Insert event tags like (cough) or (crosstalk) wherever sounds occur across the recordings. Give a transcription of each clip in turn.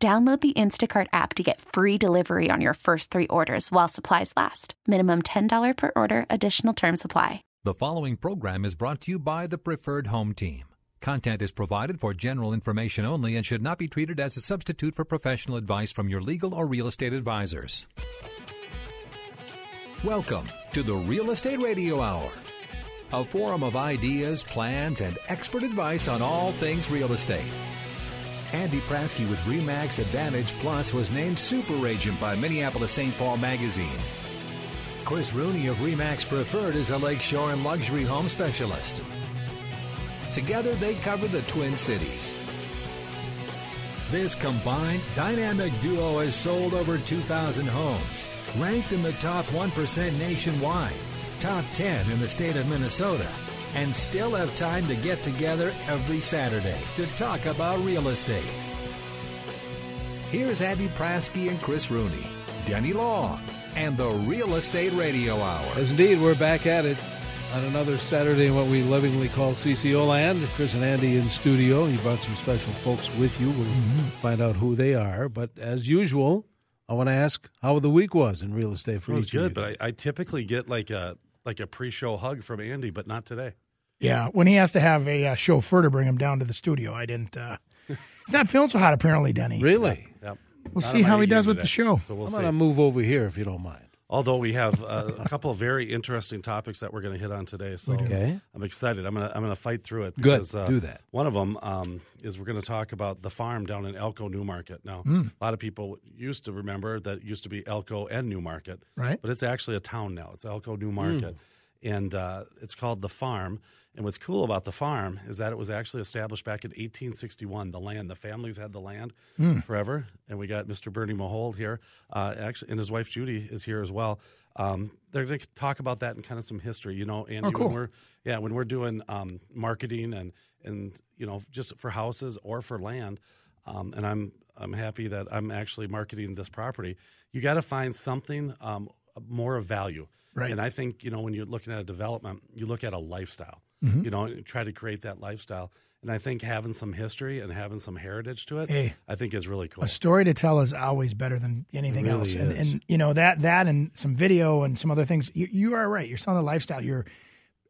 Download the Instacart app to get free delivery on your first three orders while supplies last. Minimum $10 per order, additional term supply. The following program is brought to you by the Preferred Home Team. Content is provided for general information only and should not be treated as a substitute for professional advice from your legal or real estate advisors. Welcome to the Real Estate Radio Hour, a forum of ideas, plans, and expert advice on all things real estate. Andy Prasky with Remax Advantage Plus was named Super Agent by Minneapolis St. Paul Magazine. Chris Rooney of Remax Preferred is a lakeshore and luxury home specialist. Together, they cover the Twin Cities. This combined dynamic duo has sold over 2,000 homes, ranked in the top 1% nationwide, top 10 in the state of Minnesota, and still have time to get together every Saturday to talk about real estate. Here's Andy Prasky and Chris Rooney, Denny Long, and the Real Estate Radio Hour. As indeed, we're back at it on another Saturday in what we lovingly call CCO land. Chris and Andy in studio. You brought some special folks with you. We'll Mm-hmm. find out who they are. But as usual, I want to ask how the week was in real estate for you. It was good, but I, I typically get like a like a pre-show hug from Andy, but not today. Yeah, when he has to have a uh, chauffeur to bring him down to the studio, I didn't. Uh, (laughs) he's not feeling so hot, apparently, Denny. really? Yep. We'll Not see how he game does with today. the show. So we'll I'm see. going to move over here if you don't mind. Although we have uh, a couple of very interesting topics that we're going to hit on today, so Okay. I'm excited. I'm going to I'm going to fight through it. Good. Because, uh, Do that. One of them um, is we're going to talk about the farm down in Elko New Market. Now, Hmm. a lot of people used to remember that it used to be Elko and New Market, Right. But it's actually a town now. It's Elko New Market, Hmm. And uh, it's called the farm. And what's cool about the farm is that it was actually established back in 1861. The land, the families had the land Hmm. forever, and we got Mr. Bernie Mahowald here, uh, actually, and his wife Judy is here as well. Um, they're going to talk about that and kind of some history, you know. Andy, Oh, cool. when we're yeah, when we're doing um, marketing and and you know just for houses or for land, um, and I'm I'm happy that I'm actually marketing this property. You got to find something um, more of value, Right. And I think you know when you're looking at a development, you look at a lifestyle, Mm-hmm. you know, try to create that lifestyle. And I think having some history and having some heritage to it, Hey. I think is really cool. A story to tell is always better than anything really else. And, and you know that that and some video and some other things. You, you are right. You're selling a lifestyle. You're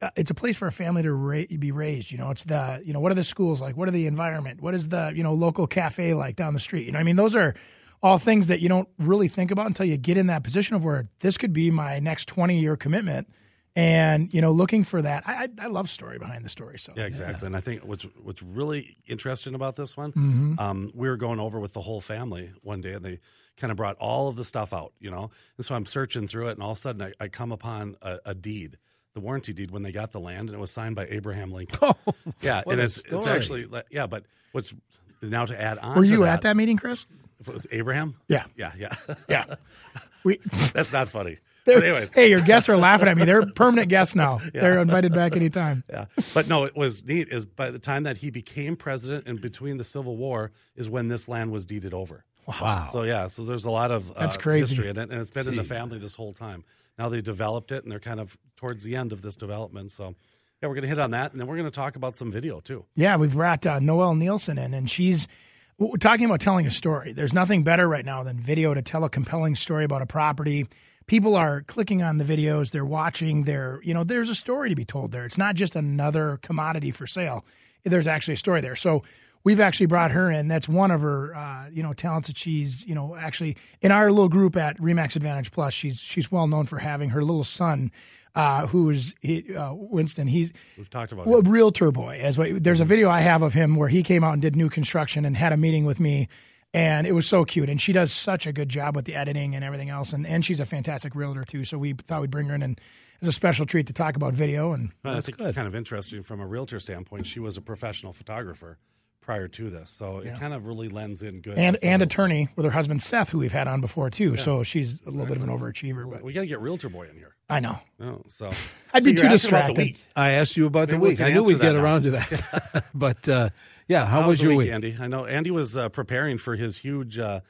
uh, it's a place for a family to ra- be raised. You know, it's the you know what are the schools like? What are the environment? What is the you know local cafe like down the street? You know, I mean, those are all things that you don't really think about until you get in that position of where this could be my next 20 year commitment. And you know, looking for that, I, I love story behind the story. So Yeah, exactly. And I think what's what's really interesting about this one, Mm-hmm. um, we were going over with the whole family one day, and they kind of brought all of the stuff out, you know. And so I'm searching through it, and all of a sudden I, I come upon a, a deed, the warranty deed, when they got the land, and it was signed by Abraham Lincoln. (laughs) oh, yeah, and it's it's actually yeah, but what's now to add on? were you that, at that meeting, Chris? With Abraham? Yeah, Yeah, yeah. yeah. (laughs) We That's not funny. But anyways, hey, your guests are laughing at me. They're permanent guests now. (laughs) They're invited back anytime. (laughs) Yeah, but no, it was neat. Is by the time that he became president and between the Civil War is when this land was deeded over. Wow. So yeah, so there's a lot of uh, That's crazy. history in it, and it's been in the family this whole time. Now they developed it, and they're kind of towards the end of this development. So yeah, we're going to hit on that, and then we're going to talk about some video too. Yeah, we've brought uh, Noelle Nielsen in, and she's we're talking about telling a story. There's nothing better right now than video to tell a compelling story about a property. People are clicking on the videos, they're watching, they're, you know, there's a story to be told there. It's not just another commodity for sale. There's actually a story there. So we've actually brought her in. That's one of her, uh, you know, talents that she's, you know, actually in our little group at Remax Advantage Plus. She's she's well known for having her little son, uh, who is he, uh, Winston. He's We've talked about well, it. realtor boy. As what, there's a video I have of him where he came out and did new construction and had a meeting with me, and it was so cute. And she does such a good job with the editing and everything else, and and she's a fantastic realtor too. So we thought we'd bring her in and as a special treat to talk about video and Well, I think it's kind of interesting from a realtor standpoint. She was a professional photographer prior to this, so Yeah. it kind of really lends in good. and and attorney with her husband Seth, who we've had on before too. So she's a little bit of an overachiever, but We got to get Realtor Boy in here. I know. Oh, so (laughs) I'd So be too asking about the distracted. I asked you about the Maybe we week. can I knew we'd get now. around to that. (laughs) (laughs) but uh, yeah, how, How was your the week? Andy? I know Andy was uh, preparing for his huge uh,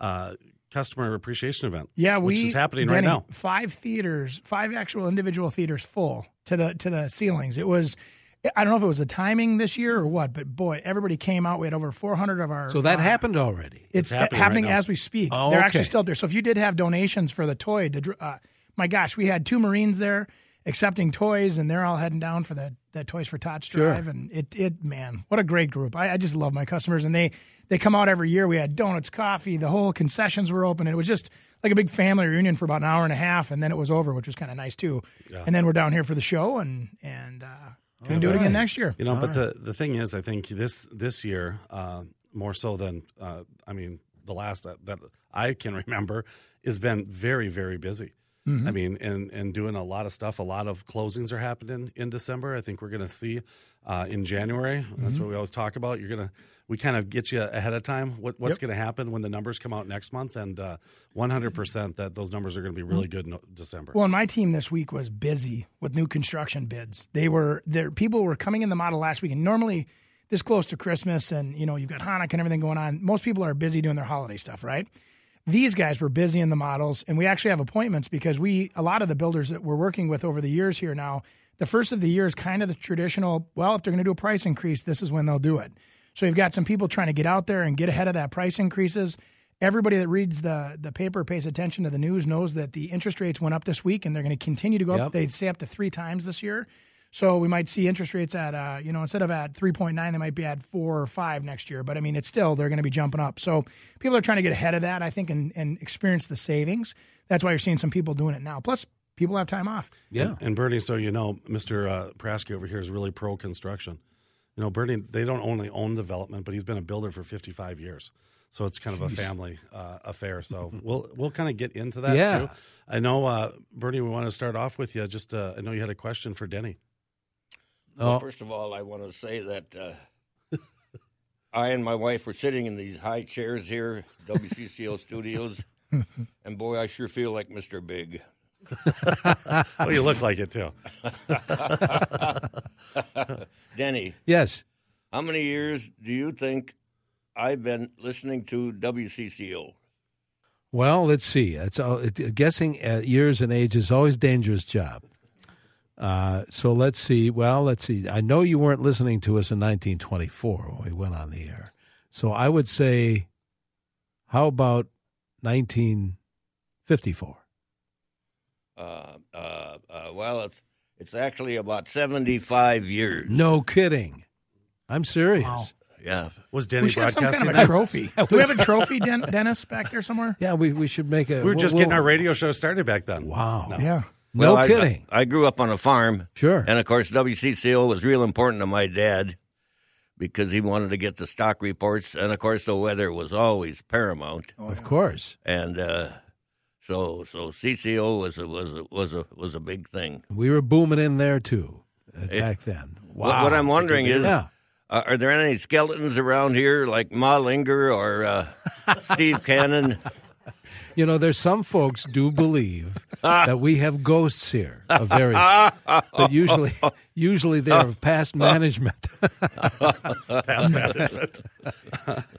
uh, customer appreciation event. Yeah, we which is happening right now. Five theaters, five actual individual theaters full to the to the ceilings. It was. I don't know if it was the timing this year or what, but boy, everybody came out. We had over 400 of our. So that uh, happened already. It's, happening happening, right as we speak. Oh, They're actually still there. So if you did have donations for the toy, the, uh, my gosh, we had two Marines there accepting toys, and they're all heading down for that the Toys for Tots Sure. drive. And it, it, man, what a great group! I, I just love my customers, and they they come out every year. We had donuts, coffee, the whole concessions were open, and it was just like a big family reunion for about an hour and a half, and then it was over, which was kind of nice too. And then we're down here for the show, and and uh, gonna do it again next year. You know, but the the thing is, I think this this year uh, more so than uh, I mean the last uh, that I can (laughs) remember has been very very busy. Mm-hmm. I mean, and and doing a lot of stuff. A lot of closings are happening in December. I think we're going to see uh, in January. That's Mm-hmm. what we always talk about. You're gonna we kind of get you ahead of time what, what's Yep. going to happen when the numbers come out next month, and uh, 100 percent that those numbers are going to be really good in December. Well, and my team this week was busy with new construction bids. They were there. People were coming in the model last week, and normally this close to Christmas, and you know you've got Hanukkah and everything going on. Most people are busy doing their holiday stuff, right? These guys were busy in the models, and we actually have appointments because we a lot of the builders that we're working with over the years here now. The first of the year is kind of the traditional. Well, if they're going to do a price increase, this is when they'll do it. So you've got some people trying to get out there and get ahead of that price increases. Everybody that reads the the paper pays attention to the news knows that the interest rates went up this week and they're going to continue to go Yep. up. They'd say up to three times this year. So we might see interest rates at uh, you know instead of at 3.9 they might be at 4 or 5 next year, but I mean it's still they're going to be jumping up. So people are trying to get ahead of that I think and and experience the savings. That's why you're seeing some people doing it now. Plus people have time off. Yeah. And Bernie, so you know, Mr. Uh, Prasky over here is really pro construction. You know, Bernie, they don't only own development, but he's been a builder for 55 years. So it's kind of a family uh, affair. So (laughs) we'll we'll kind of get into that Yeah. too. I know, uh, Bernie, we want to start off with you. Just uh, I know you had a question for Denny. Well, Oh, first of all, I want to say that uh, (laughs) I and my wife were sitting in these high chairs here, WCCO (laughs) studios, and boy, I sure feel like Mr. Big. (laughs) well, you look like it too. Denny, yes. how many years do you think I've been listening to WCCO? Well, let's see. It's all, it, guessing at years and age is always a dangerous job. Uh, so let's see. Well, let's see. I know you weren't listening to us in 1924 when we went on the air. So I would say, how about 1954? Uh, uh, uh, well, it's it's actually about seventy-five years. No kidding. I'm serious. Wow. Yeah, Was Denny We should have some kind of a trophy. (laughs) Do we have a trophy, Den- Dennis, back there somewhere? Yeah, we, we should make a. We were just we'll- getting our radio show started back then. Wow. No. Yeah. No Well, kidding. I, I grew up on a farm. Sure. And of course, WCCO was real important to my dad because he wanted to get the stock reports, and of course, the weather was always paramount. of course. And uh, so, so CCO was a, was a, was a was a big thing. We were booming in there too uh, Eh, back then. Wow. What, what I'm wondering is, Yeah. uh, are there any skeletons around here like Ma Linger or uh, Steve (laughs) Cannon? You know, there's some folks do believe that we have ghosts here of various, but usually, usually they're of past management. (laughs) Past management.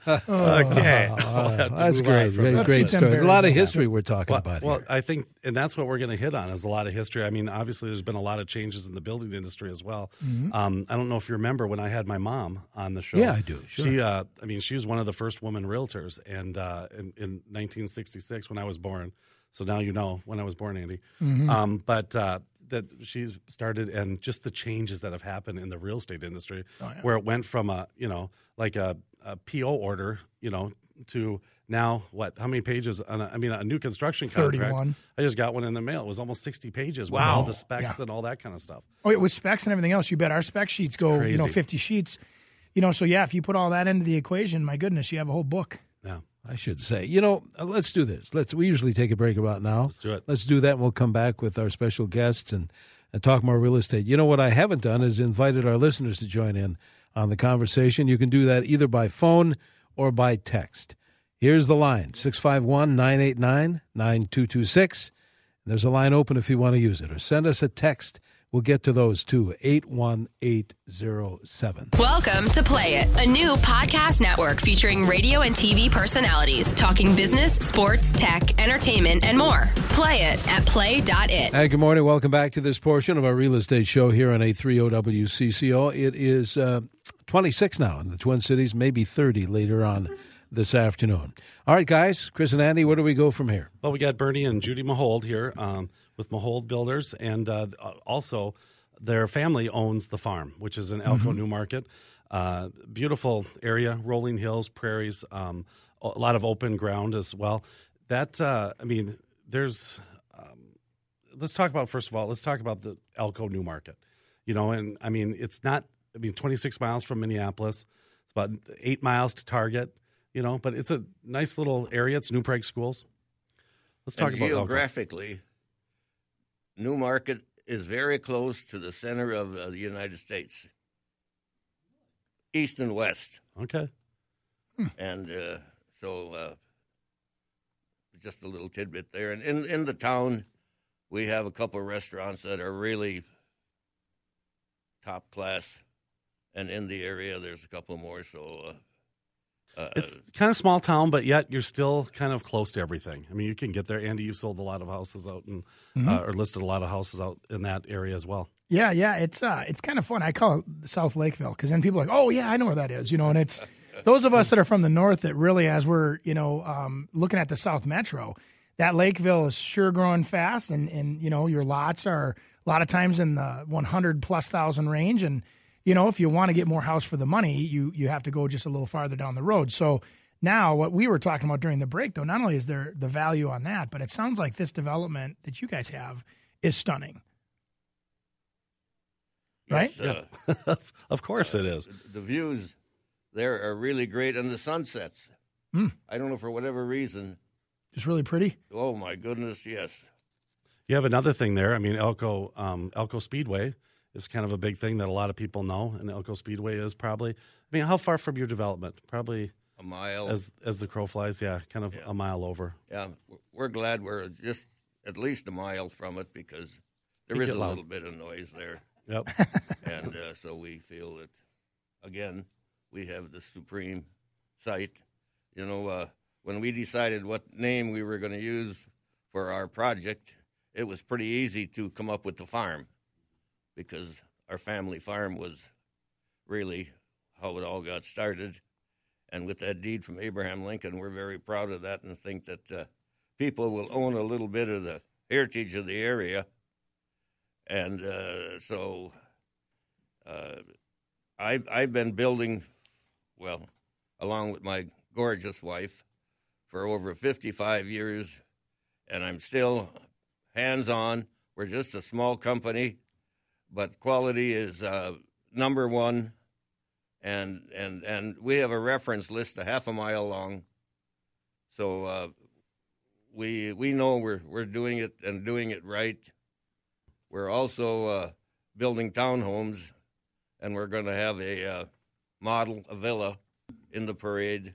okay. We'll have to That's move great, from great, great story. There's a lot of history we're talking Well, about well, here. I think, and that's what we're going to hit on is a lot of history. I mean, obviously, there's been a lot of changes in the building industry as well. Um, I don't know if you remember when I had my mom on the show. Yeah, I do, sure. She, uh, I mean, she was one of the first woman realtors, and uh, in, in 1966 when I was born. So now you know when I was born, Andy. Um, but uh, that she started, and just the changes that have happened in the real estate industry, where it went from a you know like a, a PO order, you know, to now what? How many pages? On a, I mean, a new construction contract. 31. I just got one in the mail. It was almost 60 pages with Wow. all the specs Yeah. and all that kind of stuff. Oh, yeah, with specs and everything else, you bet our spec sheets go, you know, 50 sheets. You know, so yeah, if you put all that into the equation, my goodness, you have a whole book. I should say. You know, uh, let's do this. Let's. We usually take a break about now. Let's do it. Let's do that, and we'll come back with our special guests and, and talk more real estate. You know what I haven't done is invited our listeners to join in on the conversation. You can do that either by phone or by text. Here's the line 651 989 9226. There's a line open if you want to use it, or send us a text. We'll get to those too. 81807. Welcome to Play It, a new podcast network featuring radio and TV personalities talking business, sports, tech, entertainment, and more. Play it at play.it. Hey, good morning. Welcome back to this portion of our real estate show here on A30 WCCO. It is uh, 26 now in the Twin Cities, maybe 30 later on this afternoon. All right, guys, Chris and Andy, where do we go from here? Well, we got Bernie and Judy Mahowald here um, with Mahowald Builders, and uh, also their family owns the farm, which is in Elko, New Market. Uh, beautiful area, rolling hills, prairies, um, a lot of open ground as well. That uh, I mean, there's. Um, let's talk about first of all. Let's talk about the Elko New Market. You know, and I mean, it's not. I mean, 26 miles from Minneapolis. It's about eight miles to Target. You know, but it's a nice little area. It's New Prague schools. Let's talk and about Elko. geographically, New Market is very close to the center of uh, the United States, east and west, Okay. and uh, so uh, just a little tidbit there. And in in the town, we have a couple of restaurants that are really top class, and in the area, there's a couple more. So. Uh, It's kind of small town, but yet you're still kind of close to everything. I mean, you can get there. Andy, you've sold a lot of houses out and uh, or listed a lot of houses out in that area as well. Yeah, yeah, it's uh, it's kind of fun. I call it South Lakeville because then people are like, oh yeah, I know where that is, you know. And it's (laughs) those of us that are from the north that really, as we're you know um, looking at the South Metro, that Lakeville is sure growing fast, and and you know your lots are a lot of times in the one hundred plus thousand range, and you know if you want to get more house for the money, you you have to go just a little farther down the road. So. Now, what we were talking about during the break, though, not only is there the value on that, but it sounds like this development that you guys have is stunning. right? yes, uh, (laughs) of course it is. the views there are really great, and the sunsets. Hmm. I don't know for whatever reason. Just really pretty. Oh my goodness, yes. You have another thing there. I mean, Elko um, Elko Speedway is kind of a big thing that a lot of people know, and Elko Speedway is probably. I mean, how far from your development? Probably A mile. as as the crow flies. Yeah, kind of a mile over. yeah, we're glad we're just at least a mile from it because there is a loud. little bit of noise there, Yep. (laughs) and uh, so we feel that again we have the supreme site. You know, uh, when we decided what name we were going to use for our project, it was pretty easy to come up with the farm because our family farm was really how it all got started. And with that deed from Abraham Lincoln, we're very proud of that and think that uh, people will own a little bit of the heritage of the area. And uh, so uh, I, I've been building, well, along with my gorgeous wife, for over 55 years, and I'm still hands on. We're just a small company, but quality is uh, number one and and and we have a reference list a half a mile long. So uh, we we know we're we're doing it and doing it right. We're also uh, building townhomes, and we're going to have a uh, model a villa in the parade.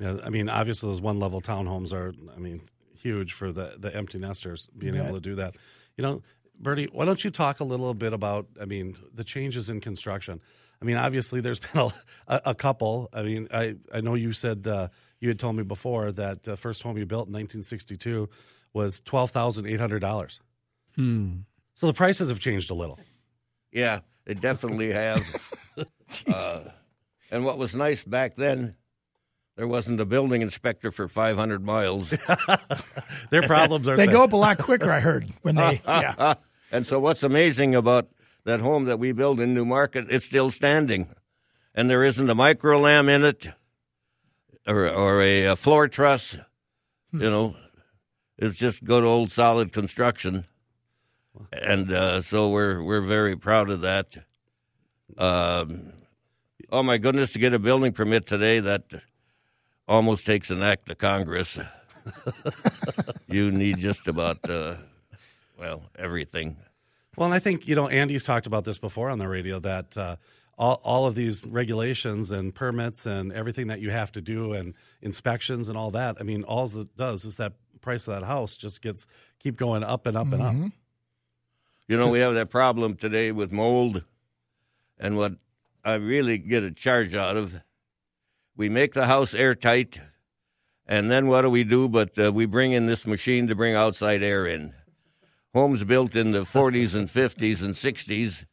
Yeah, I mean, obviously, those one level townhomes are, I mean, huge for the, the empty nesters being Bet. able to do that. You know, Bernie, why don't you talk a little bit about, I mean, the changes in construction? I mean, obviously, there's (laughs) been a, a, a couple. I mean, I, I know you said, uh, you had told me before that the first home you built in 1962 was $12,800. Hmm. So the prices have changed a little. Yeah, they definitely have. (laughs) uh, and what was nice back then, there wasn't a building inspector for 500 miles. (laughs) Their problems are They go up a lot quicker, I heard, when they, (laughs) yeah. and so, what's amazing about that home that we built in New Market, it's still standing, and there isn't a Microllam in it, or or a, uh floor truss. You know, it's just good old solid construction, and uh, so we're we're very proud of that. Um, oh my goodness, to get a building permit today, that almost takes an act of Congress. (laughs) you need just about uh, well everything. Well, and I think you know Andy's talked about this before on the radio that uh, all, all of these regulations and permits and everything that you have to do and inspections and all that. I mean, all it does is that price of that house just gets keep going up and up and up. You know, we have that problem today with mold, and what I really get a charge out of, we make the house airtight, and then what do we do? But uh, we bring in this machine to bring outside air in. Homes built in the 40s and 50s and 60s,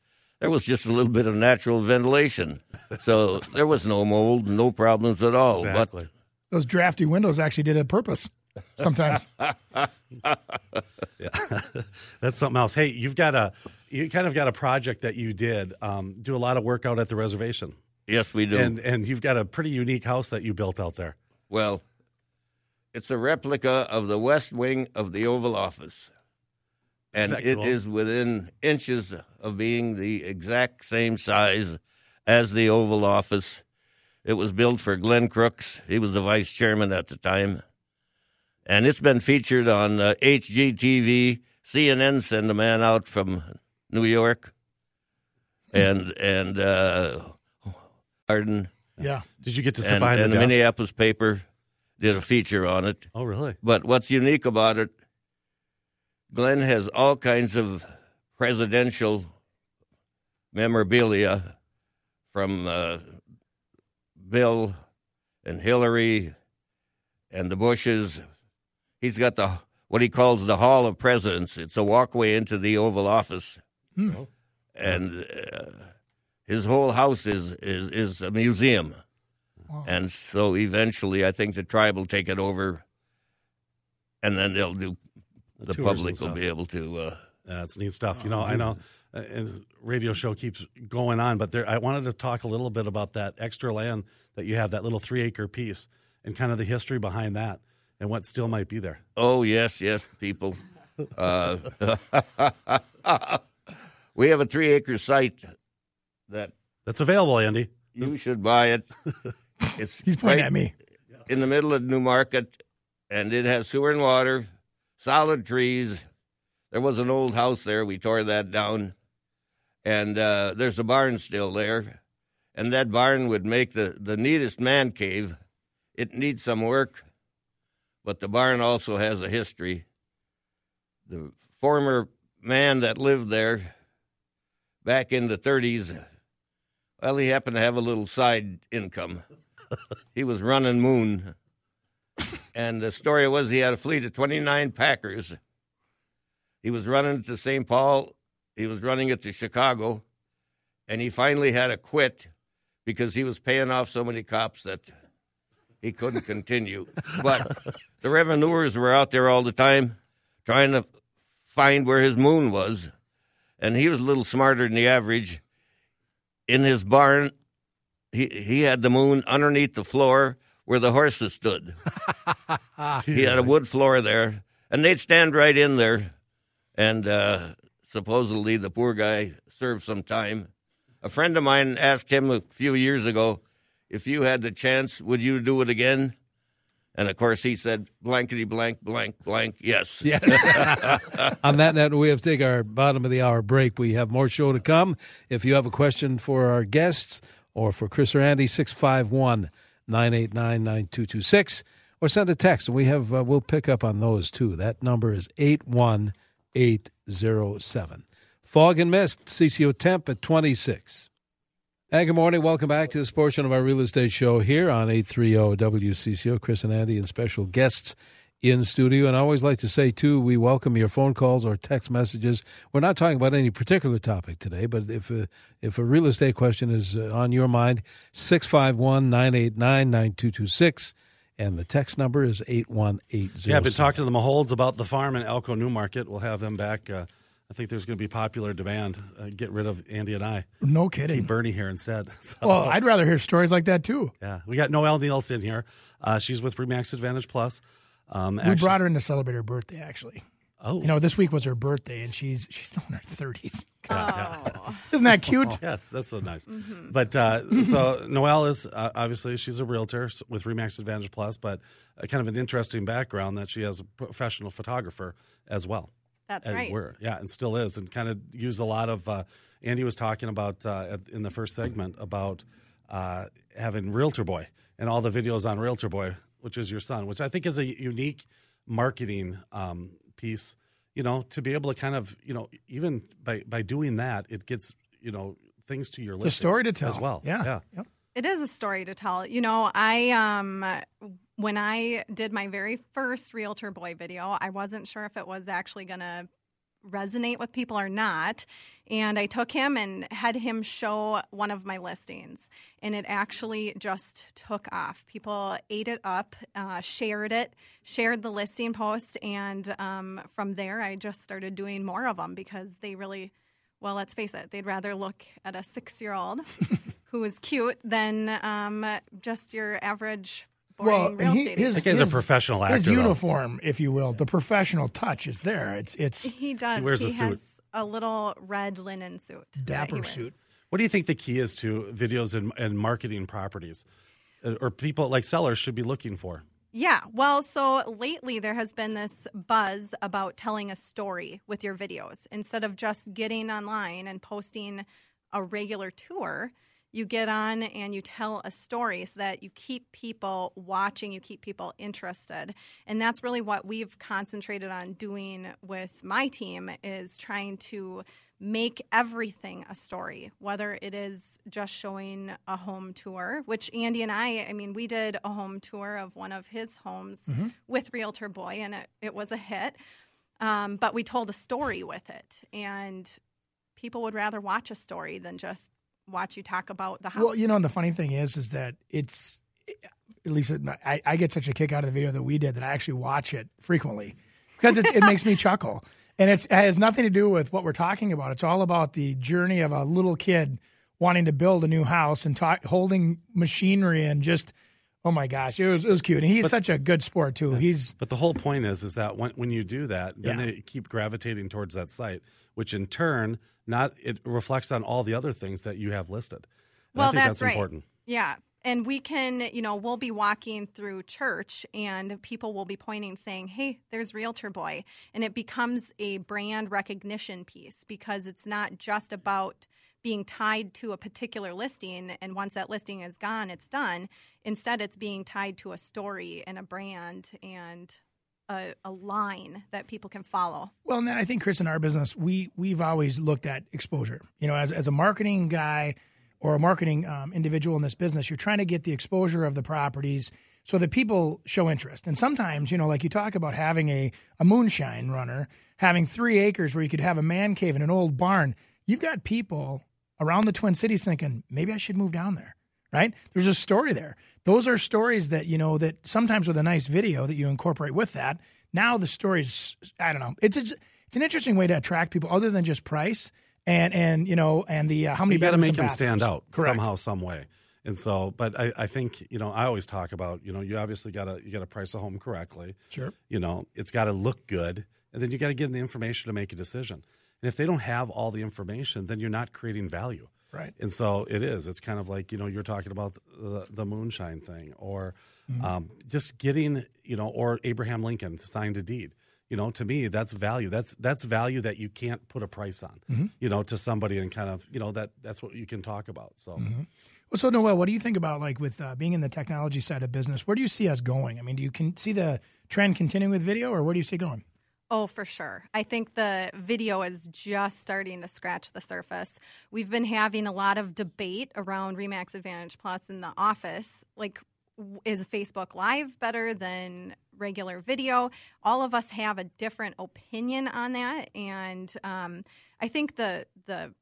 there was just a little bit of natural ventilation, so there was no mold, no problems at all. Exactly. Those drafty windows actually did a purpose sometimes. (laughs) (laughs) That's something else. Hey, you've got a you kind of got a project that you did um, do a lot of work out at the reservation, But yes, we do. and and you've got a pretty unique house that you built out there. Well, it's a replica of the west wing of the Oval Office. And it is cool? within inches of being the exact same size as the Oval Office. It was built for Glynn Crooks. He was the vice chairman at the time. And it's been featured on uh, HGTV. CNN sent a man out from New York. And, and, uh, Arden Yeah. Did you get to sit and, behind and the the? Minneapolis paper did a feature on it. Oh, really? But what's unique about it, Glynn has all kinds of presidential memorabilia from uh, Bill and Hillary and the Bushes. He's got the what he calls the Hall of Presidents. It's a walkway into the Oval Office, and uh, his whole house is is is a museum. And so eventually, I think the tribe will take it over, and then they'll do. The, tours and public will be able to. Uh, That's neat stuff. You know, I know, uh, and radio show keeps going on, but there, I wanted to talk a little bit about that extra land that you have, that little three acre piece, and kind of the history behind that, and what still might be there. oh yes, yes, people. Uh, (laughs) we have a three acre site that That's available, Andy. you should buy it. (laughs) It's He's pointing right at me. in the middle of New Market, and it has sewer and water, solid trees. There was an old house there. We tore that down, and uh, there's a barn still there. And that barn would make the, the neatest man cave. It needs some work, but the barn also has a history. The former man that lived there back in the 30s, well, he happened to have a little side income. he was running Moon. And the story was he had a fleet of 29 Packards. He was running to St. Paul. He was running it to Chicago. And he finally had to quit because he was paying off so many cops that he couldn't continue. But the revenuers were out there all the time trying to find where his moon was. And he was a little smarter than the average. In his barn, he, he had the moon underneath the floor where the horses stood. (laughs) he had a wood floor there, and they'd stand right in there. And uh, supposedly the poor guy served some time. A friend of mine asked him a few years ago, if you had the chance, would you do it again? And of course, he said, blankety blank, blank, blank, yes. (laughs) Yes. (laughs) On that note, we have to take our bottom of the hour break. We have more show to come. If you have a question for our guests or for Chris or Andy, 651 989 9226, or send a text, and we have uh, we'll pick up on those too. That number is 81807. Fog and mist, CCO temp at 26. Hey, good morning. Welcome back to this portion of our real estate show here on 830 WCCO. Chris and Andy and special guests in studio. And I always like to say, too, we welcome your phone calls or text messages. We're not talking about any particular topic today, but if a, if a real estate question is uh, on your mind, 651 989 9226. And the text number is 81807. Yeah, I've been talking to the Mahowalds about the farm in Elko New Market. We'll have them back. Uh, I think there's going to be popular demand. Uh, get rid of Andy and I. No kidding. Keep. Bernie here instead. (laughs) So, Well, I'd rather hear stories like that too. yeah, we got Noelle Nielsen here. Uh, she's with Remax Advantage Plus. Um, We actually- brought her in to celebrate her birthday, actually. Oh, You know, this week was her birthday, and she's she's still in her thirties. Oh. (laughs) Isn't that cute? (laughs) Yes, that's so nice. But uh, so Noelle is uh, obviously she's a realtor with Remax Advantage Plus, but uh, kind of an interesting background that she has a professional photographer as well. That's and right. Were, yeah, and still is, and kind of use a lot of uh, Andy was talking about uh, in the first segment about uh, having Realtor Boy and all the videos on Realtor Boy, which is your son, which I think is a unique marketing um, piece. You know, to be able to kind of you know even by by doing that, it gets you know things to your The listing story to tell as well. Yeah. yeah. Yep. It is a story to tell. You know, I um when I did my very first Realtor Boy video, I wasn't sure if it was actually going to resonate with people or not. And I took him and had him show one of my listings. And it actually just took off. People ate it up, uh, shared it, shared the listing post. And um, from there, I just started doing more of them because they really, well, let's face it, they'd rather look at a six year old (laughs) who is cute than um, just your average Well, real he, estate his, That guy's a his- professional His actor, though. uniform, if you will, the professional touch is there. It's it's He does. He wears a suit. has a little red linen suit. Dapper suit. What do you think the key is to videos and, and marketing properties, Uh, or people like sellers should be looking for? Yeah. Well, so lately there has been this buzz about telling a story with your videos. Instead of just getting online and posting a regular tour, you get on and you tell a story so that you keep people watching, you keep people interested. And that's really what we've concentrated on doing with my team is trying to make everything a story, whether it is just showing a home tour, which Andy and I, I mean, we did a home tour of one of his homes with Realtor Boy, and it, it was a hit. Um, but we told a story with it, and people would rather watch a story than just watch you talk about the house. Well, you know, and the funny thing is, is that it's at least it, I, I get such a kick out of the video that we did that I actually watch it frequently because it's, it makes me (laughs) chuckle, and it's, it has nothing to do with what we're talking about. It's all about the journey of a little kid wanting to build a new house and talk, holding machinery and just. Oh my gosh, it was it was cute. And he's such a good sport too. He's But the whole point is, is that when, when you do that, then Yeah. they keep gravitating towards that site, which in turn, not it reflects on all the other things that you have listed. And well, I think that's, that's, right. important. Yeah. And we can, you know, we'll be walking through church and people will be pointing saying, hey, there's Realtor Boy. And it becomes a brand recognition piece because it's not just about being tied to a particular listing and once that listing is gone, it's done. Instead, it's being tied to a story and a brand and a, a line that people can follow. Well, and then I think Chris, in our business, we we've always looked at exposure. You know, as as a marketing guy or a marketing um, individual in this business, you're trying to get the exposure of the properties so that people show interest. And sometimes, you know, like you talk about having a a moonshine runner, having three acres where you could have a man cave and an old barn. You've got people around the Twin Cities thinking maybe I should move down there. Right? There's a story there. Those are stories that you know that sometimes with a nice video that you incorporate with that. Now the stories, I don't know. It's a, it's an interesting way to attract people other than just price and and you know and the uh, how many You got to make them stand out Correct. somehow, some way. And so, but I, I think you know, I always talk about you know, you obviously got to you got to price a home correctly. Sure. You know, it's got to look good, and then you got to give them the information to make a decision. And if they don't have all the information, then you're not creating value. Right. And so it is. It's kind of like you know you're talking about the, the moonshine thing, or Mm-hmm. um, just getting you know, or Abraham Lincoln signed a deed. You know, to me, that's value. That's that's value that you can't put a price on. Mm-hmm. You know, to somebody and kind of you know that that's what you can talk about. So Well, so Noelle, what do you think about like with uh, being in the technology side of business? Where do you see us going? I mean, do you can see the trend continuing with video, or where do you see it going? Oh, for sure. I think the video is just starting to scratch the surface. We've been having a lot of debate around Remax Advantage Plus in the office. Like, is Facebook Live better than regular video? All of us have a different opinion on that, and um, I think the the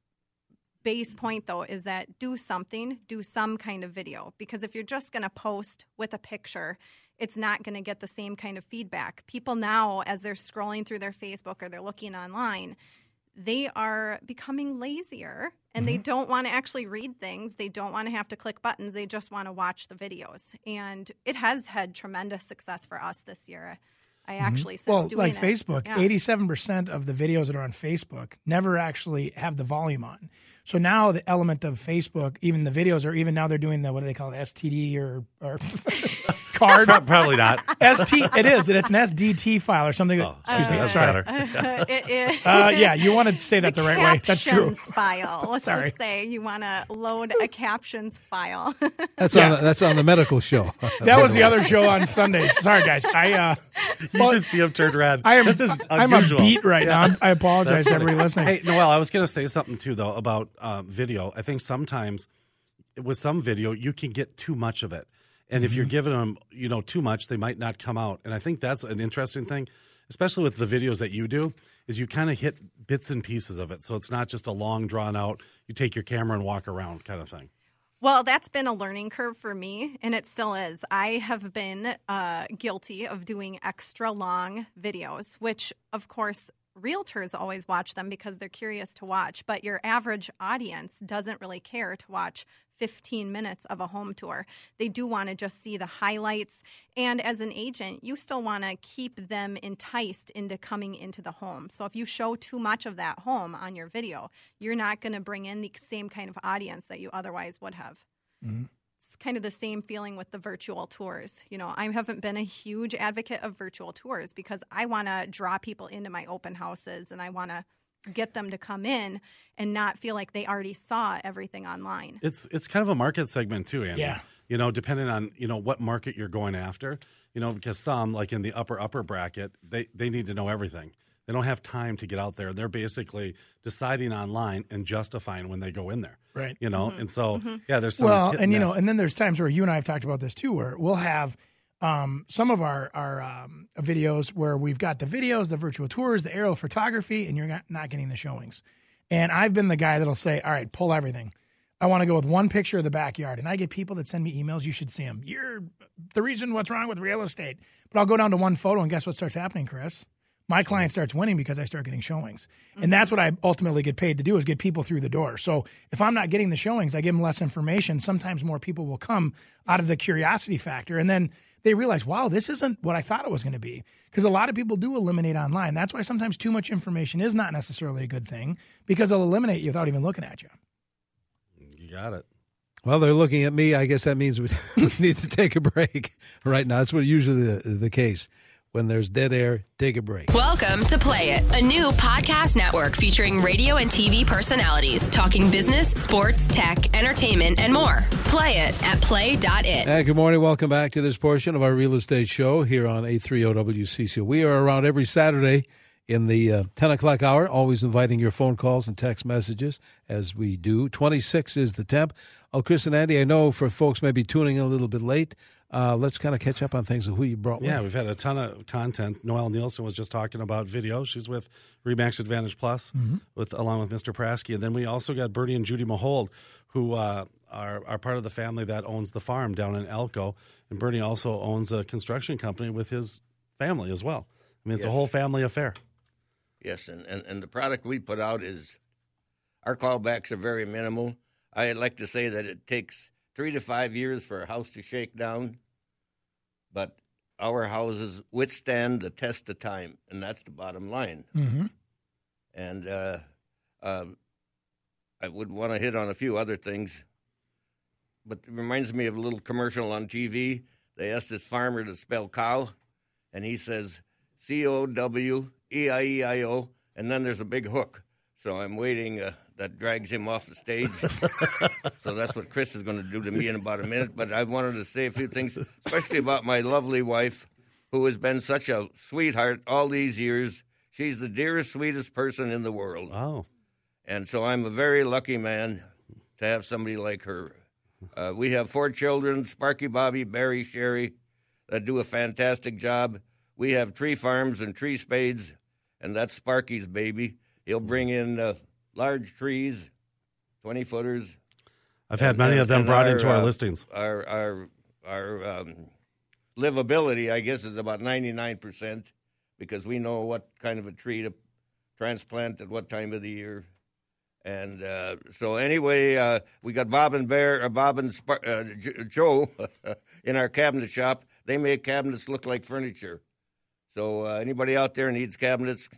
base point though is that do something, do some kind of video because if you're just going to post with a picture, it's not going to get the same kind of feedback. People now as they're scrolling through their Facebook or they're looking online, they are becoming lazier and they mm-hmm. don't want to actually read things. They don't want to have to click buttons. They just want to watch the videos. And it has had tremendous success for us this year. I mm-hmm. actually since well, doing like it- Facebook, yeah. eighty-seven percent of the videos that are on Facebook never actually have the volume on. So now the element of Facebook, even the videos, are even now they're doing the what do they call it, STD or or (laughs) (laughs) card. Probably not. (laughs) ST. It is. It's an SDT file or something. Oh, excuse me. that's Sorry. better. (laughs) it is. Uh, yeah, you want to say that the, right way. That's true. captions file. Let's Sorry. just say you want to load a captions file. (laughs) That's Yeah. on that's on the medical show. That was the other show on Sundays. Sorry, guys. I uh, You well, should see him turn red. I am. This is I'm a unusual. beat right Yeah. now. I apologize to everybody listening. Hey, Noelle, I was going to say something too, though, about um, video. I think sometimes with some video, you can get too much of it. And if you're Mm-hmm. giving them, you know, too much, they might not come out. And I think that's an interesting thing, especially with the videos that you do, is you kind of hit bits and pieces of it. So it's not just a long, drawn out, you take your camera and walk around kind of thing. Well, that's been a learning curve for me, and it still is. I have been uh, guilty of doing extra long videos, which, of course, realtors always watch them because they're curious to watch, but your average audience doesn't really care to watch 15 minutes of a home tour. They do want to just see the highlights. And as an agent, you still want to keep them enticed into coming into the home. So if you show too much of that home on your video, you're not going to bring in the same kind of audience that you otherwise would have it's kind of the same feeling with the virtual tours. You know, I haven't been a huge advocate of virtual tours because I want to draw people into my open houses and I want to get them to come in and not feel like they already saw everything online. It's it's kind of a market segment too, Andy. Yeah. You know, depending on you know what market you're going after. You know, because some like in the upper upper bracket, they they need to know everything. They don't have time to get out there. They're basically deciding online and justifying when they go in there. Right. You know, and so yeah, there's some well, hit and you know, and then there's times where you and I have talked about this too, where we'll have um, some of our our um, videos where we've got the videos, the virtual tours, the aerial photography, and you're not, not getting the showings. And I've been the guy that'll say, "All right, pull everything. I want to go with one picture of the backyard." And I get people that send me emails. You should see them. You're the reason what's wrong with real estate. But I'll go down to one photo, and guess what starts happening, Chris? My client starts winning because I start getting showings. And that's what I ultimately get paid to do is get people through the door. So if I'm not getting the showings, I give them less information. Sometimes more people will come out of the curiosity factor. And then they realize, wow, this isn't what I thought it was going to be. Because a lot of people do eliminate online. That's why sometimes too much information is not necessarily a good thing because they'll eliminate you without even looking at you. you got it. Well, they're looking at me. I guess that means we (laughs) need to take a break right now. That's what usually the, the case. When there's dead air, take a break. Welcome to Play It, a new podcast network featuring radio and TV personalities talking business, sports, tech, entertainment, and more. Play it at play.it. And good morning. Welcome back to this portion of our real estate show here on 830 WCCO. We are around every Saturday in the uh, 10 o'clock hour, always inviting your phone calls and text messages as we do. 26 is the temp. Oh, Chris and Andy, I know for folks maybe tuning in a little bit late, uh, let's kind of catch up on things of who you brought Yeah, with. we've had a ton of content. Noelle Nielsen was just talking about video. She's with Remax Advantage Plus with along with Mr. Prasky, and then we also got Bernie and Judy Mahowald, who uh, are are part of the family that owns the farm down in Elko, and Bernie also owns a construction company with his family as well. I mean, it's a whole family affair. Yes, and, and, and the product we put out is our callbacks are very minimal. I like to say that it takes three to five years for a house to shake down, but our houses withstand the test of time, and that's the bottom line. Mm-hmm. And uh, uh, I would want to hit on a few other things, but it reminds me of a little commercial on TV. They asked this farmer to spell cow, and he says C O W E I E I O, and then there's a big hook. So I'm waiting. Uh, that drags him off the stage. (laughs) so that's what Chris is going to do to me in about a minute. But I wanted to say a few things, especially about my lovely wife, who has been such a sweetheart all these years. She's the dearest, sweetest person in the world. Oh, And so I'm a very lucky man to have somebody like her. Uh, we have four children Sparky, Bobby, Barry, Sherry, that do a fantastic job. We have tree farms and tree spades, and that's Sparky's baby. He'll bring in uh, large trees, 20 footers. I've had And- many and- of them brought into our uh, listings. Our, our, our um, livability, I guess, is about 99% because we know what kind of a tree to transplant at what time of the year. And uh, so, anyway, uh, we got Bob and Bear, uh, Bob and Spar- uh, J- Joe (laughs) in our cabinet shop. They make cabinets look like furniture. So, uh, anybody out there needs cabinets,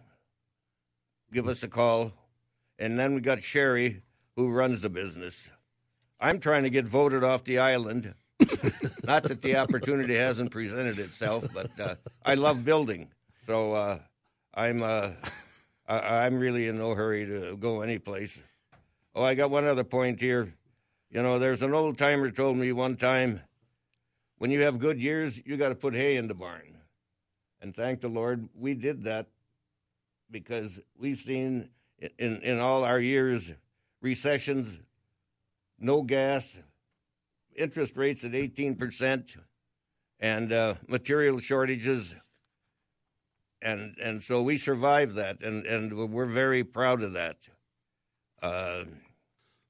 give us a call. And then we got Sherry, who runs the business. I'm trying to get voted off the island (laughs) Not that the opportunity hasn't presented itself, but uh, I love building, so uh, I'm uh, I, I'm really in no hurry to go anyplace. Oh, I got one other point here. You know, there's an old timer told me one time, when you have good years, you got to put hay in the barn, and thank the Lord we did that because we've seen in in all our years recessions, no gas, interest rates at 18%, and uh, material shortages. And, and so we survived that, and, and we're very proud of that. Uh,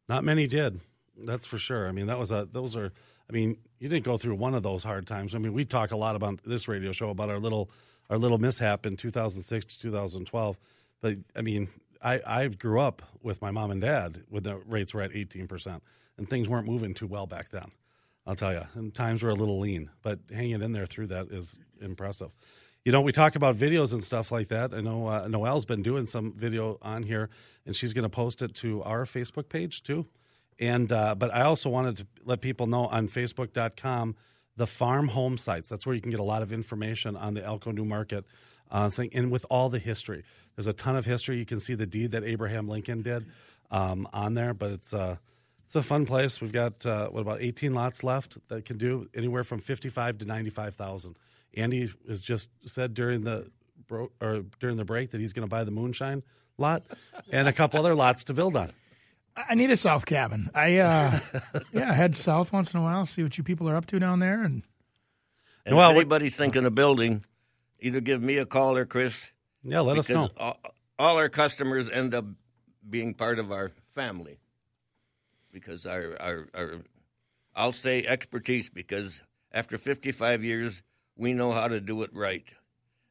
Not many did. That's for sure. I mean, that was a those are. I mean, you didn't go through one of those hard times. I mean, we talk a lot about this radio show about our little our little mishap in 2006 to 2012. But I mean, I I grew up with my mom and dad when the rates were at 18 percent, and things weren't moving too well back then. I'll tell you, and times were a little lean, but hanging in there through that is impressive. You know, we talk about videos and stuff like that. I know uh, Noelle's been doing some video on here, and she's going to post it to our Facebook page too. And uh, but I also wanted to let people know on Facebook.com the farm home sites. That's where you can get a lot of information on the Elko New Market uh, thing, and with all the history. There's a ton of history. You can see the deed that Abraham Lincoln did um, on there, but it's uh, it's a fun place. We've got uh, what about 18 lots left that can do anywhere from 55 to 95 thousand. Andy has just said during the bro- or during the break that he's going to buy the moonshine lot and a couple other lots to build on. I need a south cabin. I uh, (laughs) yeah, head south once in a while, see what you people are up to down there, and and Well, if what- anybody's thinking of building, either give me a call or Chris. Yeah, let us know. All, all our customers end up being part of our family because our, our, our I'll say expertise because after 55 years, we know how to do it right.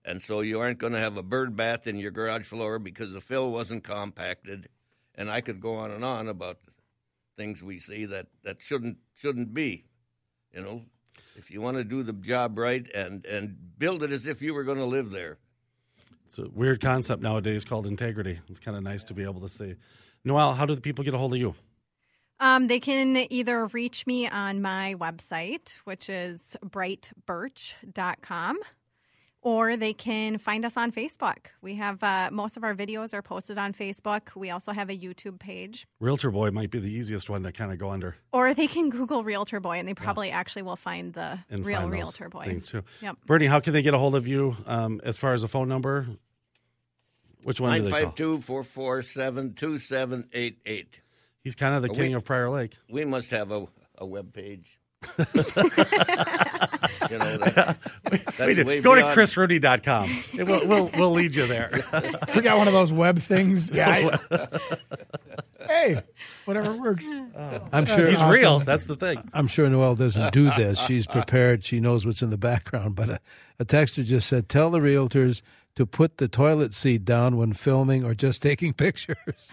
And so you aren't going to have a bird bath in your garage floor because the fill wasn't compacted. And I could go on and on about things we see that, that shouldn't shouldn't be. You know, if you want to do the job right and, and build it as if you were going to live there. It's a weird concept nowadays called integrity. It's kind of nice to be able to see. Noelle, how do the people get a hold of you? Um, they can either reach me on my website, which is brightbirch.com, or they can find us on Facebook. We have uh, most of our videos are posted on Facebook. We also have a YouTube page, Realtor Boy might be the easiest one to kind of go under or they can Google Realtor Boy, and they probably actually will find the and real find Realtor Boy. things too. Yep. Bernie, how can they get a hold of you um, as far as a phone number? Which one do they call? 952 447 2788. He's kind of the king we- of Prior Lake. We must have a, a web page. (laughs) (laughs) you know, that, that's We do. way Go to beyond- chrisrudy.com. It will, we'll, we'll lead you there. (laughs) we got one of those web things. (laughs) Yeah. I- hey, whatever works. Oh. I'm uh, sure He's awesome. real. That's the thing. I'm sure Noelle doesn't do (laughs) this. She's prepared. She knows what's in the background. But a, a texter just said, "Tell the realtors to put the toilet seat down when filming or just taking pictures."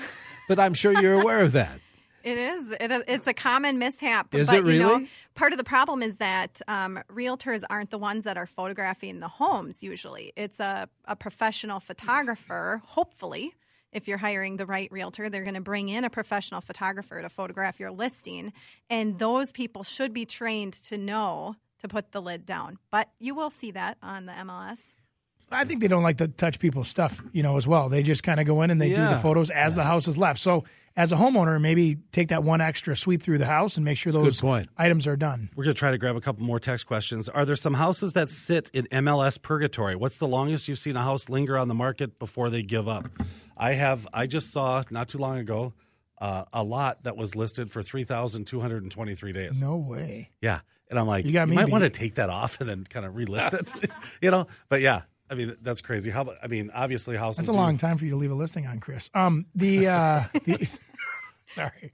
but I'm sure you're aware of that. It is. It, it's a common mishap. Is but, it You know, really? part of the problem is that um, realtors aren't the ones that are photographing the homes. Usually, it's a, a professional photographer. Hopefully, if you're hiring the right realtor, they're going to bring in a professional photographer to photograph your listing, and those people should be trained to know to put the lid down. But you will see that on the MLS. I think they don't like to touch people's stuff, you know, as well. They just kind of go in and they do the photos as the house is left. So, as a homeowner, maybe take that one extra sweep through the house and make sure a good those point. items are done. We're going to try to grab a couple more text questions. Are there some houses that sit in MLS purgatory? What's the longest you've seen a house linger on the market before they give up? I have. I just saw not too long ago uh, a lot that was listed for three thousand two hundred and twenty-three days. No way. Yeah, and I'm like, You you, got me might beat. want to take that off and then kind of relist it, (laughs) you know. But yeah, I mean that's crazy. How? I mean, obviously houses. That's a do- long time for you to leave a listing on, Chris. Um, the, uh, (laughs) the (laughs) sorry.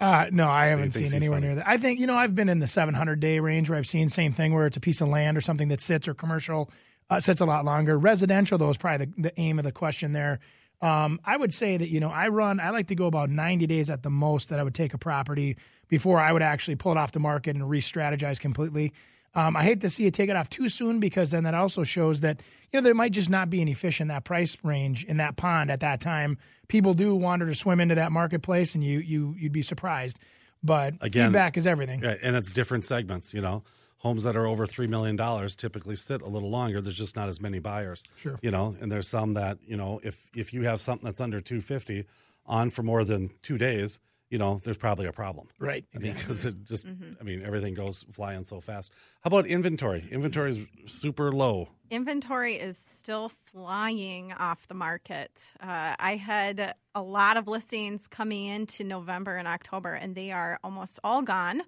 Uh, no, I haven't seen anywhere funny. near that. I think, you know, I've been in the 700 day range where I've seen same thing where it's a piece of land or something that sits or commercial uh, sits a lot longer. Residential, though, is probably the, the aim of the question there. Um, I would say that, you know, I run, I like to go about 90 days at the most that I would take a property before I would actually pull it off the market and re strategize completely. Um, I hate to see it take it off too soon because then that also shows that you know there might just not be any fish in that price range in that pond at that time. People do wander to swim into that marketplace, and you you you'd be surprised. but Again- feedback is everything. Right, and it's different segments. You know, homes that are over three million dollars typically sit a little longer. There's just not as many buyers. Sure. You know, and there's some that you know, if if you have something that's under two fifty on for more than two days, you know, there's probably a problem. Right. I mean, because it just, Mm-hmm. I mean, everything goes flying so fast. How about inventory? Inventory is super low. Inventory is still flying off the market. Uh, I had a lot of listings coming into November and October, and they are almost all gone.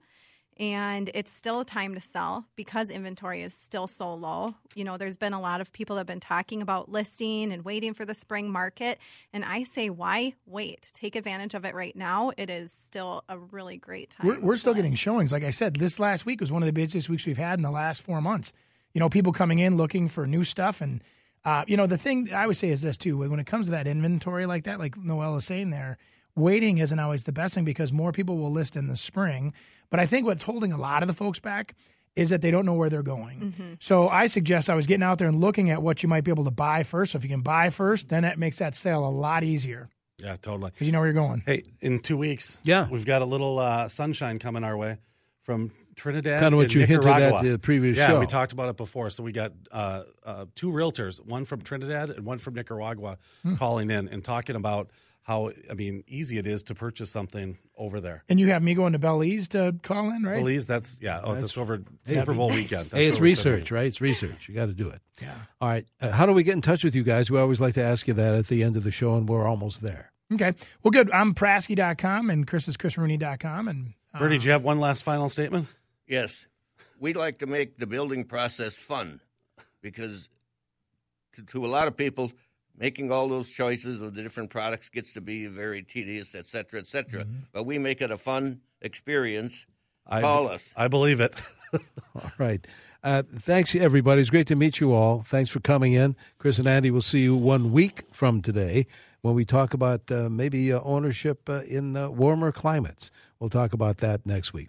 And it's still a time to sell because inventory is still so low. You know, there's been a lot of people that have been talking about listing and waiting for the spring market. And I say, why wait? Take advantage of it right now. It is still a really great time. We're, we're still getting showings. Like I said, this last week was one of the busiest weeks we've had in the last four months. You know, people coming in looking for new stuff. And, uh, you know, the thing I would say is this too when it comes to that inventory like that, like Noelle is saying there, waiting isn't always the best thing because more people will list in the spring. But I think what's holding a lot of the folks back is that they don't know where they're going. So I suggest I was getting out there and looking at what you might be able to buy first. So if you can buy first, then that makes that sale a lot easier Yeah, totally. because you know where you're going. Hey, in two weeks, Yeah. we've got a little uh, sunshine coming our way from Trinidad. Kinda what and you hinted at Nicaragua. the previous show. yeah, show. we talked about it before. So we got uh, uh, two realtors, one from Trinidad and one from Nicaragua, Hmm. calling in and talking about how I mean easy it is to purchase something over there. And you have me going to Belize to call in, right? Belize, that's yeah. Oh, that's over Super Bowl weekend. That's Hey, it's where we're sitting. research, right? It's research. You got to do it. Yeah. All right. Uh, how do we get in touch with you guys? We always like to ask you that at the end of the show, and we're almost there. Okay. Well, good. I'm Prasky.com and Chris is ChrisRooney.com. And uh, Bernie, do you have one last final statement? Yes. We like to make the building process fun because to, to a lot of people, making all those choices of the different products gets to be very tedious, et cetera, et cetera. But we make it a fun experience. I, Call us. I believe it. (laughs) All right. Uh, thanks, everybody. It's great to meet you all. Thanks for coming in. Chris and Andy will see you one week from today when we talk about uh, maybe uh, ownership uh, in uh, warmer climates. We'll talk about that next week.